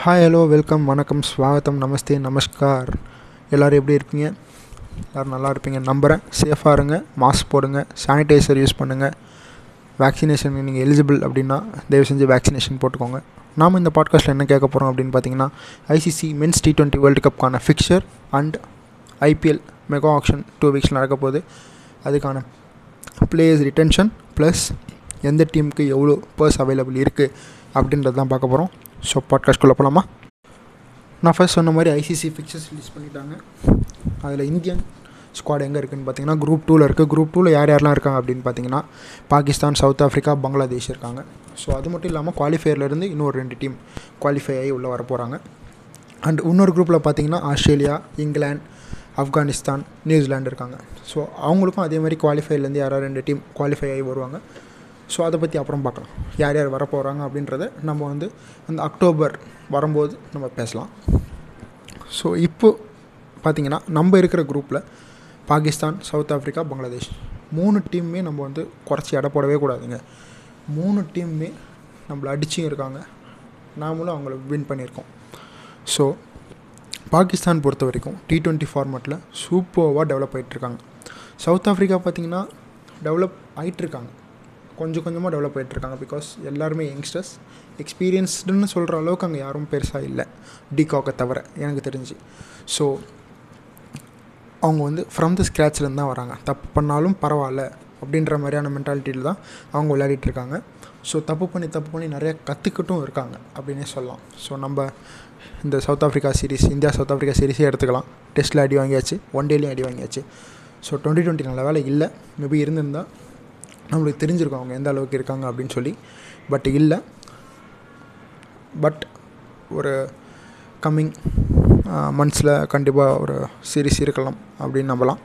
Hi hello welcome வணக்கம் ஸ்வாகத்தம் நமஸ்தே நமஸ்கார். எல்லோரும் எப்படி இருப்பீங்க எல்லோரும் நல்லா இருப்பீங்க நம்புகிறேன் சேஃபாக இருங்க மாஸ்க் போடுங்க சானிடைசர் யூஸ் பண்ணுங்கள் வேக்சினேஷன் நீங்கள் எலிஜிபிள் அப்படின்னா தயவு செஞ்சு வேக்சினேஷன் போட்டுக்கோங்க. நாம் இந்த பாட்காஸ்ட்டில் என்ன கேட்க போகிறோம் அப்படின்னு பார்த்தீங்கன்னா ICC men's T twenty world கப்க்கான fixture and IPL mega auction two weeks நடக்க போகுது. அதுக்கான பிளேயர்ஸ் ரிட்டென்ஷன் ப்ளஸ் எந்த டீமுக்கு எவ்வளோ பர்ஸ் அவைலபிள் இருக்குது அப்படின்றது தான் பார்க்க போகிறோம் ஸோ பாட்காஸ்ட்குள்ளே போகலாமா நான் ஃபர்ஸ்ட் சொன்ன மாதிரி ஐசிசி ஃபிக்சர்ஸ் ரிலீஸ் பண்ணிட்டாங்க. அதில் இந்தியன் ஸ்குவாட் எங்கே இருக்குதுன்னு பார்த்தீங்கன்னா குரூப் டூவில் இருக்குது குரூப் டூவில் யார் யாரெல்லாம் இருக்காங்க அப்படின்னு பார்த்தீங்கன்னா பாகிஸ்தான் சவுத் ஆஃப்ரிக்கா பங்களாதேஷ் இருக்காங்க. ஸோ அது மட்டும் இல்லாமல் குவாலிஃபையர்லேருந்து இன்னொரு ரெண்டு டீம் குவாலிஃபை ஆகி உள்ளே வர போகிறாங்க அண்ட் இன்னொரு குரூப்பில் பார்த்தீங்கன்னா Australia England Afghanistan New Zealand இருக்காங்க. ஸோ அவங்களுக்கும் அதே மாதிரி குவாலிஃபைலேருந்து யாராவது ரெண்டு டீம் குவாலிஃபை ஆகி வருவாங்க. ஸோ அதை பற்றி அப்புறம் பார்க்கலாம். யார் யார் வரப்போகிறாங்க அப்படின்றத நம்ம வந்து அந்த அக்டோபர் வரும்போது நம்ம பேசலாம். ஸோ இப்போ பார்த்திங்கன்னா நம்ம இருக்கிற குரூப்பில் பாகிஸ்தான் சவுத் ஆஃப்ரிக்கா பங்களாதேஷ் மூணு டீமுமே நம்ம வந்து குறைச்சி எடை போடவே கூடாதுங்க. மூணு டீமுமே நம்மளை அடிச்சும் இருக்காங்க. நாமளும் அவங்கள வின் பண்ணியிருக்கோம். ஸோ பாகிஸ்தான் பொறுத்த வரைக்கும் டி ட்வெண்ட்டி ஃபார்மேட்டில் சூப்பர்வாக டெவலப் ஆகிட்டுருக்காங்க சவுத் ஆஃப்ரிக்கா பார்த்திங்கன்னா டெவலப் ஆகிட்டுருக்காங்க கொஞ்சம் கொஞ்சமாக டெவலப் ஆகிட்டுருக்காங்க பிகாஸ் எல்லாருமே யங்ஸ்டர்ஸ் எக்ஸ்பீரியன்ஸ்டுன்னு சொல்கிற அளவுக்கு அங்கே யாரும் பெருசாக இல்லை. டிகாக்கை தவிர எனக்கு தெரிஞ்சு. ஸோ அவங்க வந்து ஃப்ரம் த ஸ்க்ராட்ச்லேருந்து தான் வராங்க. தப்பு பண்ணாலும் பரவாயில்ல அப்படின்ற மாதிரியான மென்டாலிட்டியில் தான் அவங்க விளையாடிட்டுருக்காங்க ஸோ தப்பு பண்ணி தப்பு பண்ணி நிறையா கற்றுக்கிட்டும் இருக்காங்க அப்படின்னே சொல்லலாம். ஸோ நம்ம இந்த south Africa series India south Africa சீரிஸே எடுத்துக்கலாம். டெஸ்ட்டில் அடி வாங்கியாச்சு ஒன் டேலையும் அடி வாங்கியாச்சு. ஸோ டுவெண்ட்டி டுவெண்ட்டி நல்ல வேலை இல்லை. மேபி இருந்திருந்தால் நம்மளுக்கு தெரிஞ்சிருக்கும் அவங்க எந்த அளவுக்கு இருக்காங்க அப்படின்னு சொல்லி. பட் இல்லை. பட் ஒரு கம்மிங் மந்த்ஸில் கண்டிப்பாக ஒரு சீரிஸ் இருக்கலாம் அப்படின்னு நம்பலாம்.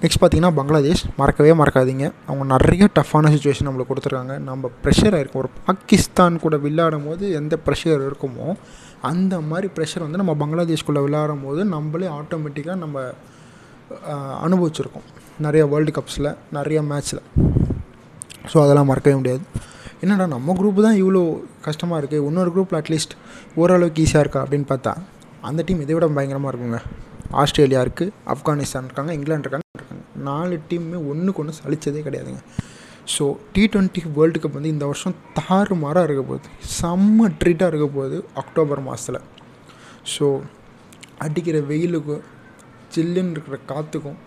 நெக்ஸ்ட் பார்த்திங்கன்னா பங்களாதேஷ். மறக்கவே மறக்காதீங்க. அவங்க நிறைய டஃப்பான சுச்சுவேஷன் நம்மளுக்கு கொடுத்துருக்காங்க. நம்ம ப்ரெஷராக இருக்கும். ஒரு பாகிஸ்தான் கூட விளையாடும் போது எந்த ப்ரெஷர் இருக்குமோ அந்த மாதிரி ப்ரெஷர் வந்து நம்ம பங்களாதேஷ்குள்ளே விளையாடும் போது நம்மளே ஆட்டோமேட்டிக்காக நம்ம அனுபவிச்சிருக்கோம். நிறைய வேர்ல்டு கப்ஸில் நிறைய மேட்ச்சில் ஸோ அதெல்லாம் மறக்கவே முடியாது. என்னடா நம்ம குரூப்பு தான் இவ்வளோ கஷ்டமாக இருக்குது இன்னொரு குரூப்பில் அட்லீஸ்ட் ஓரளவுக்கு ஈஸியாக இருக்கா அப்படின்னு பார்த்தா அந்த டீம் இதை விட பயங்கரமாக இருக்குங்க. ஆஸ்திரேலியா இருக்குது ஆப்கானிஸ்தான் இருக்காங்க இங்கிலாந்து இருக்காங்க இருக்காங்க. நாலு டீமுமே ஒன்றுக்கு ஒன்று சளிச்சதே கிடையாதுங்க. So T twenty world cup வந்து இந்த வருஷம் தாறுமாறாக இருக்க போகுது. செம்ம ட்ரீட்டாக இருக்க போகுது அக்டோபர் மாதத்தில் ஸோ அடிக்கிற வெயிலுக்கும் ஜில்லுன்னு இருக்கிற காற்றுக்கும்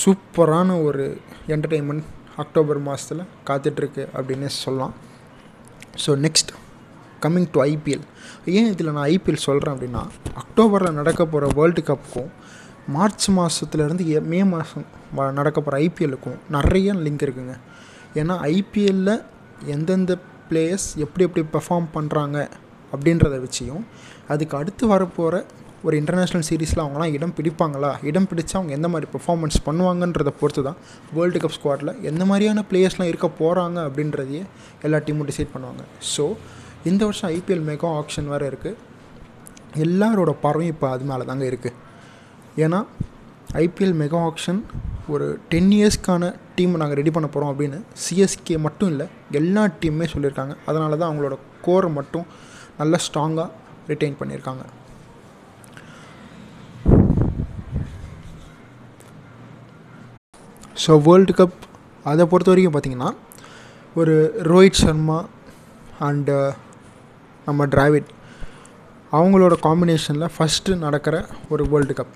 சூப்பரான ஒரு என்டர்டெயின்மெண்ட் அக்டோபர் மாதத்தில் காத்துட்ருக்கு அப்படின்னு சொல்லலாம். So next coming to IPL ஏன் இதில் நான் ஐபிஎல் சொல்கிறேன் அப்படின்னா அக்டோபரில் நடக்க போகிற வேர்ல்டு கப்புக்கும் மார்ச் மாதத்துலேருந்து மே மாதம் நடக்க போகிற ஐபிஎல்லுக்கும் நிறைய லிங்க் இருக்குங்க. ஏன்னா ஐபிஎல்லில் எந்தெந்த பிளேயர்ஸ் எப்படி எப்படி பெர்ஃபார்ம் பண்ணுறாங்க அப்படின்றத வச்சியும் அதுக்கு அடுத்து வரப்போகிற ஒரு இன்டர்நேஷ்னல் சீரீஸில் அவங்களாம் இடம் பிடிப்பாங்களா? இடம் பிடிச்சா அவங்க எந்த மாதிரி பெர்ஃபார்மன்ஸ் பண்ணுவாங்கன்றதை பொறுத்து தான் வேர்ல்டு கப் ஸ்குவாடில் எந்த மாதிரியான பிளேயர்ஸ்லாம் இருக்க போகிறாங்க அப்படின்றதையே எல்லா டீமும் டிசைட் பண்ணுவாங்க. ஸோ இந்த வருஷம் ஐபிஎல் மெகா ஆப்ஷன் வேறு இருக்குது எல்லாரோட பார்வையும் இப்போ அது மேலே தாங்க இருக்குது ஏன்னா ஐபிஎல் மெகா ஆக்ஷன் ஒரு டென் இயர்ஸ்க்கான டீமை நாங்கள் ரெடி பண்ண போகிறோம் அப்படின்னு சிஎஸ்கே மட்டும் இல்லை எல்லா டீமுமே சொல்லியிருக்காங்க. அதனால தான் அவங்களோட கோரை மட்டும் நல்லா ஸ்ட்ராங்காக ரிட்டைன் பண்ணியிருக்காங்க. ஸோ வேர்ல்டு கப் அதை பொறுத்த வரைக்கும் பார்த்திங்கன்னா ஒரு ரோஹித் சர்மா அண்டு uh, நம்ம டிராவிட் அவங்களோட காம்பினேஷனில் ஃபஸ்ட்டு நடக்கிற ஒரு வேர்ல்டு கப்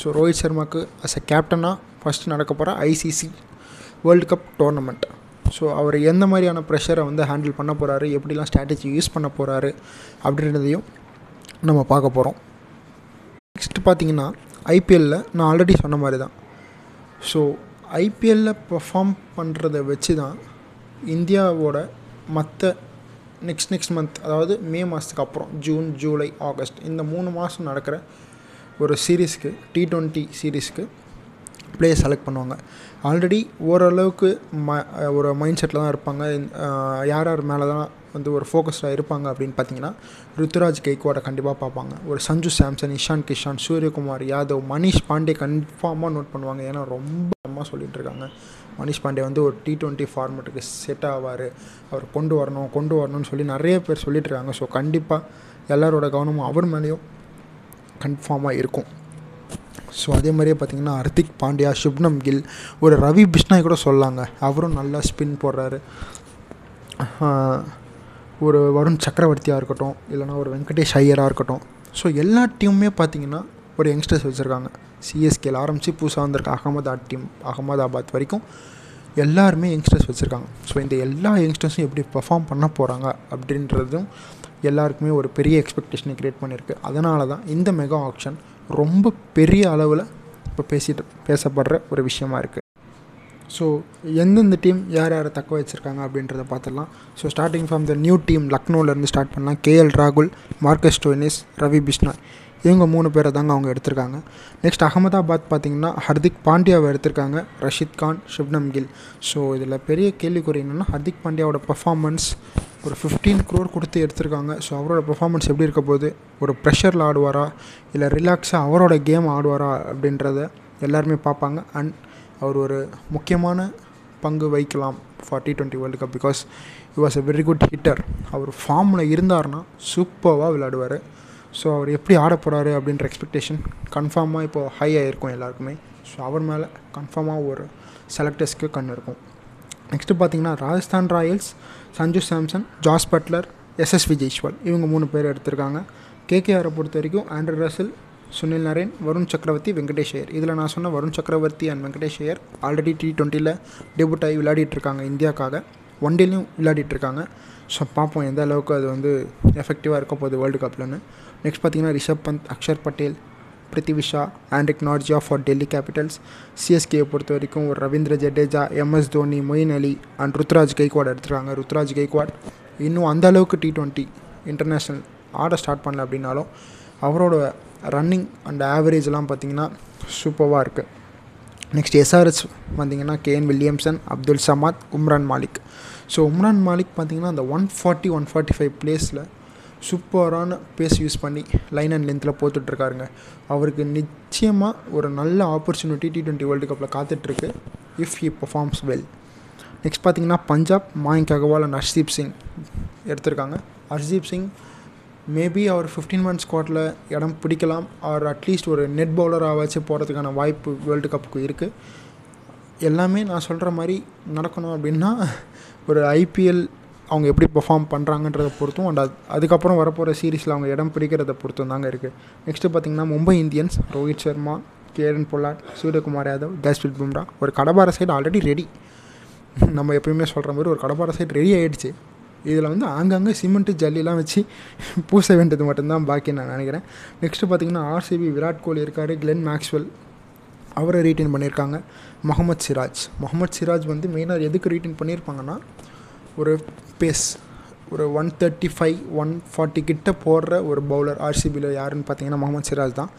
ஸோ ரோஹித் சர்மாவுக்கு அஸ் எ கேப்டனாக ஃபஸ்ட்டு நடக்க போகிற ICC world cup tournament so அவர் எந்த மாதிரியான ப்ரெஷரை வந்து ஹேண்டில் பண்ண போகிறாரு எப்படிலாம் ஸ்ட்ராட்டஜி யூஸ் பண்ண போகிறாரு அப்படின்றதையும் நம்ம பார்க்க போகிறோம் நெக்ஸ்ட் பார்த்திங்கன்னா ஐபிஎல்லில் நான் ஆல்ரெடி சொன்ன மாதிரி தான் ஸோ ஐபிஎல்லில் பர்ஃபார்ம் பண்ணுறத வச்சு தான் இந்தியாவோட மற்ற நெக்ஸ்ட் நெக்ஸ்ட் மந்த் அதாவது மே மாதத்துக்கு அப்புறம் ஜூன் ஜூலை ஆகஸ்ட் இந்த மூணு மாதம் நடக்கிற ஒரு சீரீஸ்க்கு டி ட்வெண்ட்டி சீரீஸ்க்கு பிளேயர் செலக்ட் பண்ணுவாங்க. ஆல்ரெடி ஓரளவுக்கு ம ஒரு மைண்ட் செட்டில் தான் இருப்பாங்க. யார் யார் மேலே தான் வந்து ஒரு ஃபோக்கஸ்டாக இருப்பாங்க அப்படின்னு பார்த்தீங்கன்னா ருத்துராஜ் கெய்க்வாடை கண்டிப்பாக பார்ப்பாங்க ஒரு சஞ்சு சாம்சன் இஷான் கிஷான் சூரியகுமார் யாதவ் மணிஷ் பாண்டே கன்ஃபார்மாக நோட் பண்ணுவாங்க. ஏன்னா ரொம்ப அம்மா சொல்லிகிட்டு இருக்காங்க. மணிஷ் பாண்டே வந்து ஒரு டி ட்வெண்ட்டி ஃபார்மெட்டுக்கு செட் ஆவார். அவர் கொண்டு வரணும் கொண்டு வரணும்னு சொல்லி நிறைய பேர் சொல்லிட்டு இருக்காங்க. ஸோ கண்டிப்பாக எல்லாரோட கவனமும் அவர் மேலேயும் கன்ஃபார்மாக இருக்கும். ஸோ அதே மாதிரியே பார்த்திங்கன்னா ஹர்திக் பாண்டியா சுப்னம் கில் ஒரு ரவி பிஷ்னாய் கூட சொல்லாங்க. அவரும் நல்லா ஸ்பின் போடுறாரு. ஒரு வருண் சக்கரவர்த்தியாக இருக்கட்டும் இல்லைனா ஒரு வெங்கடேஷ் ஐயராக இருக்கட்டும். ஸோ எல்லா டீமுமே பார்த்தீங்கன்னா ஒரு யங்ஸ்டர்ஸ் வச்சுருக்காங்க. சிஎஸ்கேல ஆரம்பித்து புதுசாக வந்திருக்க அகமதாபாத் டீம் அகமதாபாத் வரைக்கும் எல்லாருமே யங்ஸ்டர்ஸ் வச்சுருக்காங்க. ஸோ இந்த எல்லா யங்ஸ்டர்ஸும் எப்படி பெர்ஃபார்ம் பண்ண போகிறாங்க அப்படின்றதும் எல்லாருக்குமே ஒரு பெரிய எக்ஸ்பெக்டேஷனை க்ரியேட் பண்ணியிருக்கு. அதனால தான் இந்த மெகா ஆக்ஷன் ரொம்ப பெரிய அளவில் இப்போ பேசிட்டு பேசப்படுற ஒரு விஷயமா இருக்குது ஸோ எந்தெந்த டீம் யார் யாரை தக்க வச்சுருக்காங்க அப்படின்றத பார்த்துடலாம். So starting from the new team லக்னோலேருந்து start பண்ணலாம். கேஎல் ராகுல் மார்க்கஸ் டோனிஸ் ரவி பிஷ்னா இவங்க மூணு பேரை தாங்க அவங்க எடுத்திருக்காங்க. நெக்ஸ்ட் அகமதாபாத் பார்த்திங்கன்னா ஹர்திக் பாண்டியாவை எடுத்திருக்காங்க ரஷித் கான் ஷிப்னம் கில். ஸோ இதில் பெரிய கேள்விக்குறி என்னென்னா ஹர்திக் பாண்டியாவோட பர்ஃபார்மன்ஸ் ஒரு ஃபிஃப்டீன் க்ரோர் கொடுத்து எடுத்திருக்காங்க. ஸோ அவரோட பர்ஃபார்மன்ஸ் எப்படி இருக்க போகுது? ஒரு ப்ரெஷரில் ஆடுவாரா? இல்லை ரிலாக்ஸாக அவரோட கேம் ஆடுவாரா? அப்படின்றத எல்லாருமே பார்ப்பாங்க. அண்ட் அவர் ஒரு முக்கியமான பங்கு வைக்கலாம் forty twenty world cup because he was a very good hitter அவர் ஃபார்மில் இருந்தார்னா சூப்பராக விளையாடுவார். ஸோ அவர் எப்படி ஆட போகிறாரு அப்படின்ற எக்ஸ்பெக்டேஷன் கன்ஃபார்மாக இப்போது ஹை ஆகிருக்கும் எல்லாருக்குமே. ஸோ அவர் மேலே கன்ஃபார்மாக ஒரு செலக்டர்ஸ்க்கு கண் இருக்கும். நெக்ஸ்ட்டு பார்த்தீங்கன்னா Rajasthan Royals Sanju Samson Jos Buttler SS Jaiswal இவங்க மூணு பேர் எடுத்திருக்காங்க. கேகேஆரை பொறுத்த வரைக்கும் ஆண்ட்ரூ ரசில் சுனில் நரேன் வருண் சக்கரவர்த்தி வெங்கடேஷ் ஐயர் இதில் நான் சொன்ன Varun Chakravarthy and Venkatesh Iyer already T டுவெண்ட்டியில் டெபுட் ஆகி விளையாடிட்டு இருக்காங்க இந்தியாக்காக. ஒன் டேலையும் விளையாடிட்டு இருக்காங்க ஸோ பார்ப்போம் எந்த அளவுக்கு அது வந்து எஃபெக்டிவாக இருக்க போகுது வேர்ல்டு கப்லன்னு நெக்ஸ்ட் பார்த்திங்கன்னா Rishabh bandh Axar Patel Prithvi Shaw Andrique நார்ஜியா for Delhi Capitals சிஎஸ்கேயை பொறுத்த வரைக்கும் ஒரு Ravindra Jadeja MS Dhoni Moeen Ali and Ruturaj Gaikwad எடுத்துருக்காங்க. ருத்ராஜ் கைக்வாட் இன்னும் அந்த அளவுக்கு டி டுவெண்ட்டி இன்டர்நேஷ்னல் ஆட ஸ்டார்ட் பண்ணல அப்படின்னாலும் அவரோட ரன்னிங் அண்ட் ஆவரேஜ்லாம் பார்த்திங்கன்னா சூப்பராக இருக்குது நெக்ஸ்ட் எஸ்ஆர்எஸ் பார்த்திங்கன்னா KN Williamson Abdul Samad Umran Malik so Umran Malik பார்த்திங்கன்னா அந்த one forty one forty five பிளேஸில் சூப்பரான பேஸ் யூஸ் பண்ணி லைன் அண்ட் லென்த்தில் போத்துட்ருக்காருங்க. அவருக்கு நிச்சயமாக ஒரு நல்ல ஆப்பர்ச்சுனிட்டி டி ட்வெண்ட்டி வேர்ல்டு கப்பில் காத்துட்ருக்கு if he performs well next பார்த்தீங்கன்னா பஞ்சாப் மாயங்க் அகர்வால் அண்ட் ஹர்ஷீப் சிங் எடுத்திருக்காங்க. ஹர்ஷீப் சிங் மேபி அவர் ஃபிஃப்டீன் மந்த்ஸ் ஸ்குவாட்டில் இடம் பிடிக்கலாம். அவர் அட்லீஸ்ட் ஒரு நெட் பவுலராக போகிறதுக்கான வாய்ப்பு வேர்ல்டு கப்புக்கு இருக்குது எல்லாமே நான் சொல்கிற மாதிரி நடக்கணும் அப்படின்னா ஒரு ஐபிஎல் அவங்க எப்படி பெர்ஃபார்ம் பண்ணுறாங்கன்றத பொறுத்தும் அண்ட் அது அதுக்கப்புறம் வரப்போகிற சீரீஸில் அவங்க இடம் பிடிக்கிறத பொறுத்தும் தாங்க இருக்குது நெக்ஸ்ட்டு பார்த்திங்கன்னா Mumbai Indians Rohit Sharma Kieron Pollard Suryakumar Yadav Jasprit Bumrah ஒரு கடபார சைடு ஆல்ரெடி ரெடி நம்ம எப்பயுமே சொல்கிற மாதிரி ஒரு கடப்பார சைடு ரெடி ஆகிடுச்சு இதில் வந்து ஆங்காங்கே சிமெண்ட்டு ஜல்லிலாம் வச்சு பூச வேண்டியது மட்டும்தான் பாக்கி நான் நினைக்கிறேன். நெக்ஸ்ட்டு பார்த்தீங்கன்னா ஆர்சிபி விராட் கோலி இருக்கார் கிளென் மேக்ஸ்வெல் அவரை ரீட்டைன் பண்ணியிருக்காங்க முகமது சிராஜ். முகமது சிராஜ் வந்து மெயினாக எதுக்கு ரீட்டைன் பண்ணியிருப்பாங்கன்னா ஒரு பேஸ் ஒரு one thirty five one forty கிட்ட போடுற ஒரு பவுலர் ஆர்சிபியில் யாருன்னு பார்த்தீங்கன்னா முகமது சிராஜ் தான்.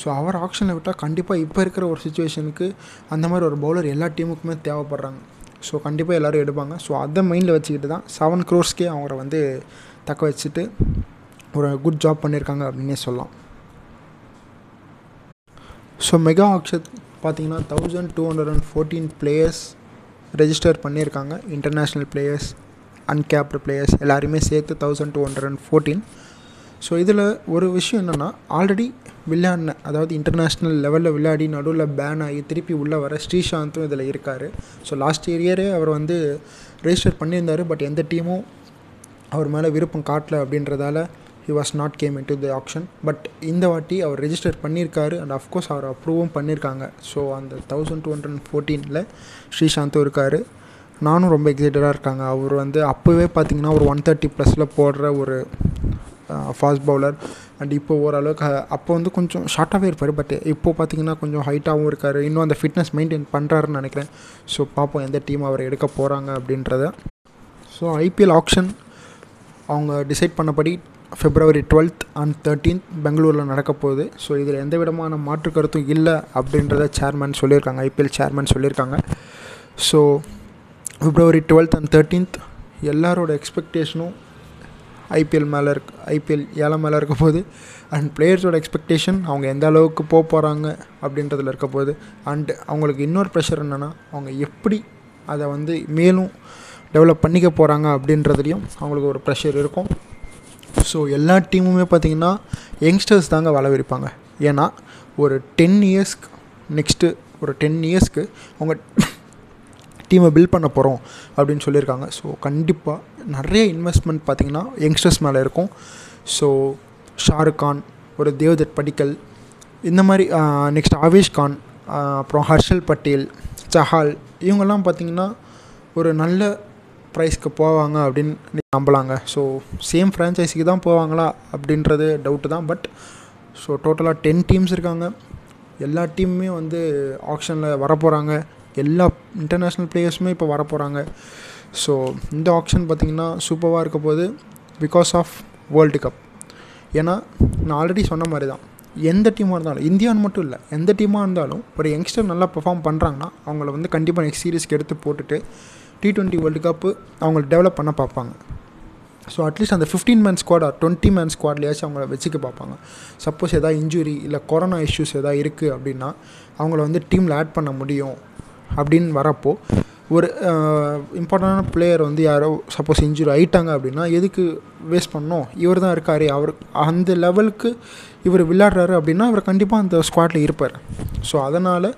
ஸோ அவர் ஆப்ஷனில் விட்டால் கண்டிப்பாக இப்போ இருக்கிற ஒரு சுச்சுவேஷனுக்கு அந்த மாதிரி ஒரு பவுலர் எல்லா டீமுக்குமே தேவைப்படுறாங்க. ஸோ கண்டிப்பாக எல்லோரும் எடுப்பாங்க. ஸோ அதை மைண்டில் வச்சுக்கிட்டு தான் செவன் க்ரோர்ஸ்க்கே அவங்கள வந்து தக்க வச்சுட்டு ஒரு குட் ஜாப் பண்ணியிருக்காங்க அப்படின்னே சொல்லலாம். ஸோ மெகா ஆக்ஷன் பார்த்தீங்கன்னா thousand two hundred and fourteen players register பண்ணியிருக்காங்க இன்டர்நேஷ்னல் பிளேயர்ஸ் அன்கேப்டு பிளேயர்ஸ் எல்லாருமே சேர்த்து thousand two hundred and fourteen so இதில் ஒரு விஷயம் என்னென்னா ஆல்ரெடி விளையாடின அதாவது இன்டர்நேஷ்னல் லெவலில் விளையாடி நடுவில் பேன் ஆகி திருப்பி உள்ளே வர ஸ்ரீசாந்தும் இதில் இருக்கார். ஸோ லாஸ்ட் இயரே அவர் வந்து ரெஜிஸ்டர் பண்ணியிருந்தார் பட் எந்த டீமும் அவர் மேலே விருப்பம் காட்டல அப்படின்றதால he was not came in to the option but இந்த வாட்டி அவர் ரெஜிஸ்டர் பண்ணியிருக்காரு அண்ட் அஃப்கோர்ஸ் அவர் அப்ரூவும் பண்ணியிருக்காங்க. ஸோ அந்த தௌசண்ட் டூ ஹண்ட்ரட் ஃபோர்டீனில் ஸ்ரீசாந்தும் இருக்கார். நானும் ரொம்ப எக்ஸைட்டடாக இருக்காங்க. அவர் வந்து அப்போவே பார்த்தீங்கன்னா ஒரு ஒன் தேர்ட்டி ப்ளஸில் போடுற ஒரு ஃபாஸ்ட் பவுலர் அண்ட் இப்போ ஓரளவுக்கு அப்போ வந்து கொஞ்சம் ஷார்ட்டாகவே இருப்பார். பட் இப்போது பார்த்தீங்கன்னா கொஞ்சம் ஹைட்டாகவும் இருக்கார். இன்னும் அந்த ஃபிட்னஸ் மெயின்டைன் பண்ணுறாருன்னு நினைக்கிறேன். ஸோ பார்ப்போம் எந்த டீம் அவர் எடுக்க போகிறாங்க அப்படின்றத. ஸோ ஐபிஎல் ஆப்ஷன் அவங்க டிசைட் பண்ணபடி ஃபெப்ரவரி டுவெல்த் அண்ட் தேர்ட்டீன்த் பெங்களூரில் நடக்க போகுது. ஸோ இதில் எந்த விதமான மாற்று கருத்தும் இல்லை அப்படின்றத சேர்மேன் சொல்லியிருக்காங்க. ஐபிஎல் சேர்மேன் சொல்லியிருக்காங்க. So February twelfth and thirteenth எல்லாரோட எக்ஸ்பெக்டேஷனும் ஐபிஎல் மேலே இருக்க ஐபிஎல் ஏழை மேலே இருக்க போகுது அண்ட் பிளேயர்ஸோட எக்ஸ்பெக்டேஷன் அவங்க எந்த அளவுக்கு போக போகிறாங்க அப்படின்றதுல இருக்க போது அண்ட் அவங்களுக்கு இன்னொரு ப்ரெஷர் என்னென்னா அவங்க எப்படி அதை வந்து மேலும் டெவலப் பண்ணிக்க போகிறாங்க அப்படின்றதுலையும் அவங்களுக்கு ஒரு ப்ரெஷர் இருக்கும். ஸோ எல்லா டீமுமே பார்த்தீங்கன்னா யங்ஸ்டர்ஸ் தாங்க வளவிருப்பாங்க ஏன்னா ஒரு டென் இயர்ஸ்க்கு நெக்ஸ்ட்டு ஒரு டென் இயர்ஸ்க்கு அவங்க டீமை பில்ட் பண்ண போகிறோம் அப்படின்னு சொல்லியிருக்காங்க. ஸோ கண்டிப்பாக நிறைய இன்வெஸ்ட்மெண்ட் பார்த்திங்கன்னா யங்ஸ்டர்ஸ் மேலே இருக்கும். ஸோ ஷாருக் கான் ஒரு தேவ்தத் படிக்கல் இந்த மாதிரி நெக்ஸ்ட் ஆவேஷ் கான் அப்புறம் ஹர்ஷல் பட்டேல் சஹால் இவங்கெல்லாம் பார்த்திங்கன்னா ஒரு நல்ல ப்ரைஸ்க்கு போவாங்க அப்படின்னு நம்பலாங்க. ஸோ சேம் ஃப்ரான்ச்சைஸிக்கு தான் போவாங்களா அப்படின்றது டவுட்டு தான். பட் ஸோ டோட்டலாக டென் டீம்ஸ் இருக்காங்க. எல்லா டீமுமே வந்து ஆப்ஷனில் வரப்போகிறாங்க எல்லா இன்டர்நேஷ்னல் பிளேயர்ஸுமே இப்போ வரப்போகிறாங்க ஸோ இந்த ஆப்ஷன் பார்த்திங்கன்னா சூப்பராக இருக்க போது பிகாஸ் ஆஃப் வேர்ல்டு கப் ஏன்னா நான் ஆல்ரெடி சொன்ன மாதிரி தான் எந்த டீமாக இருந்தாலும் இந்தியான்னு மட்டும் இல்லை எந்த டீமாக இருந்தாலும் ஒரு யங்ஸ்டர் நல்லா பெர்ஃபார்ம் பண்ணுறாங்கன்னா அவங்கள வந்து கண்டிப்பாக நெக்ஸ்ட் சீரீஸ்க்கு எடுத்து போட்டுட்டு டி ட்வெண்ட்டி வேர்ல்டு கப்பு அவங்கள டெவலப் பண்ண பார்ப்பாங்க. ஸோ அட்லீஸ்ட் அந்த fifteen man squad or twenty man ஸ்குவாட்லேயாச்சும் அவங்கள வச்சுக்க பார்ப்பாங்க. சப்போஸ் எதாவது இன்ஜுரி இல்லை கொரோனா இஷ்யூஸ் எதாவது இருக்குது அப்படின்னா அவங்கள வந்து டீமில் ஆட் பண்ண முடியும். அப்படின்னு வரப்போ ஒரு இம்பார்ட்டண்டான பிளேயர் வந்து யாரோ சப்போஸ் இன்ஜுரி ஆயிட்டாங்க அப்படின்னா எதுக்கு வேஸ்ட் பண்ணோம் இவர் தான் இருக்கார். அவர் அந்த லெவலுக்கு இவர் விளையாடுறாரு அப்படின்னா அவர் கண்டிப்பாக அந்த ஸ்குவாட்டில் இருப்பார். ஸோ அதனால்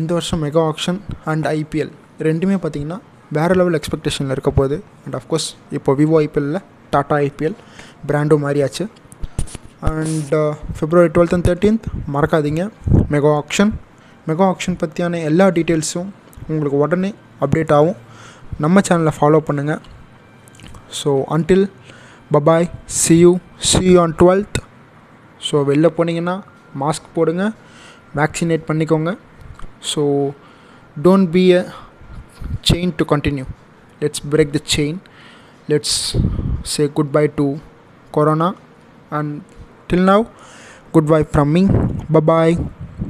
இந்த வருஷம் மெகா ஆக்ஷன் அண்ட் ஐபிஎல் ரெண்டுமே பார்த்திங்கன்னா வேறு லெவல் எக்ஸ்பெக்டேஷனில் இருக்க போகுது. அண்ட் அஃப்கோர்ஸ் இப்போ விவோ ஐபிஎல்லில் டாட்டா ஐபிஎல் பிராண்டும் மாறியாச்சு. And February twelfth and thirteenth மறக்காதீங்க. மெகா ஆக்ஷன் மெகா ஆக்ஷன் பற்றியான எல்லா டீட்டெயில்ஸும் உங்களுக்கு உடனே அப்டேட் ஆகும். நம்ம சேனலை ஃபாலோ பண்ணுங்கள் so until bye bye see you see you on twelfth so வெளில போனீங்கன்னா மாஸ்க் போடுங்க. வேக்சினேட் பண்ணிக்கோங்க. So don't be a chain to continue let's break the chain let's say good bye to corona and till now good bye from me bye bye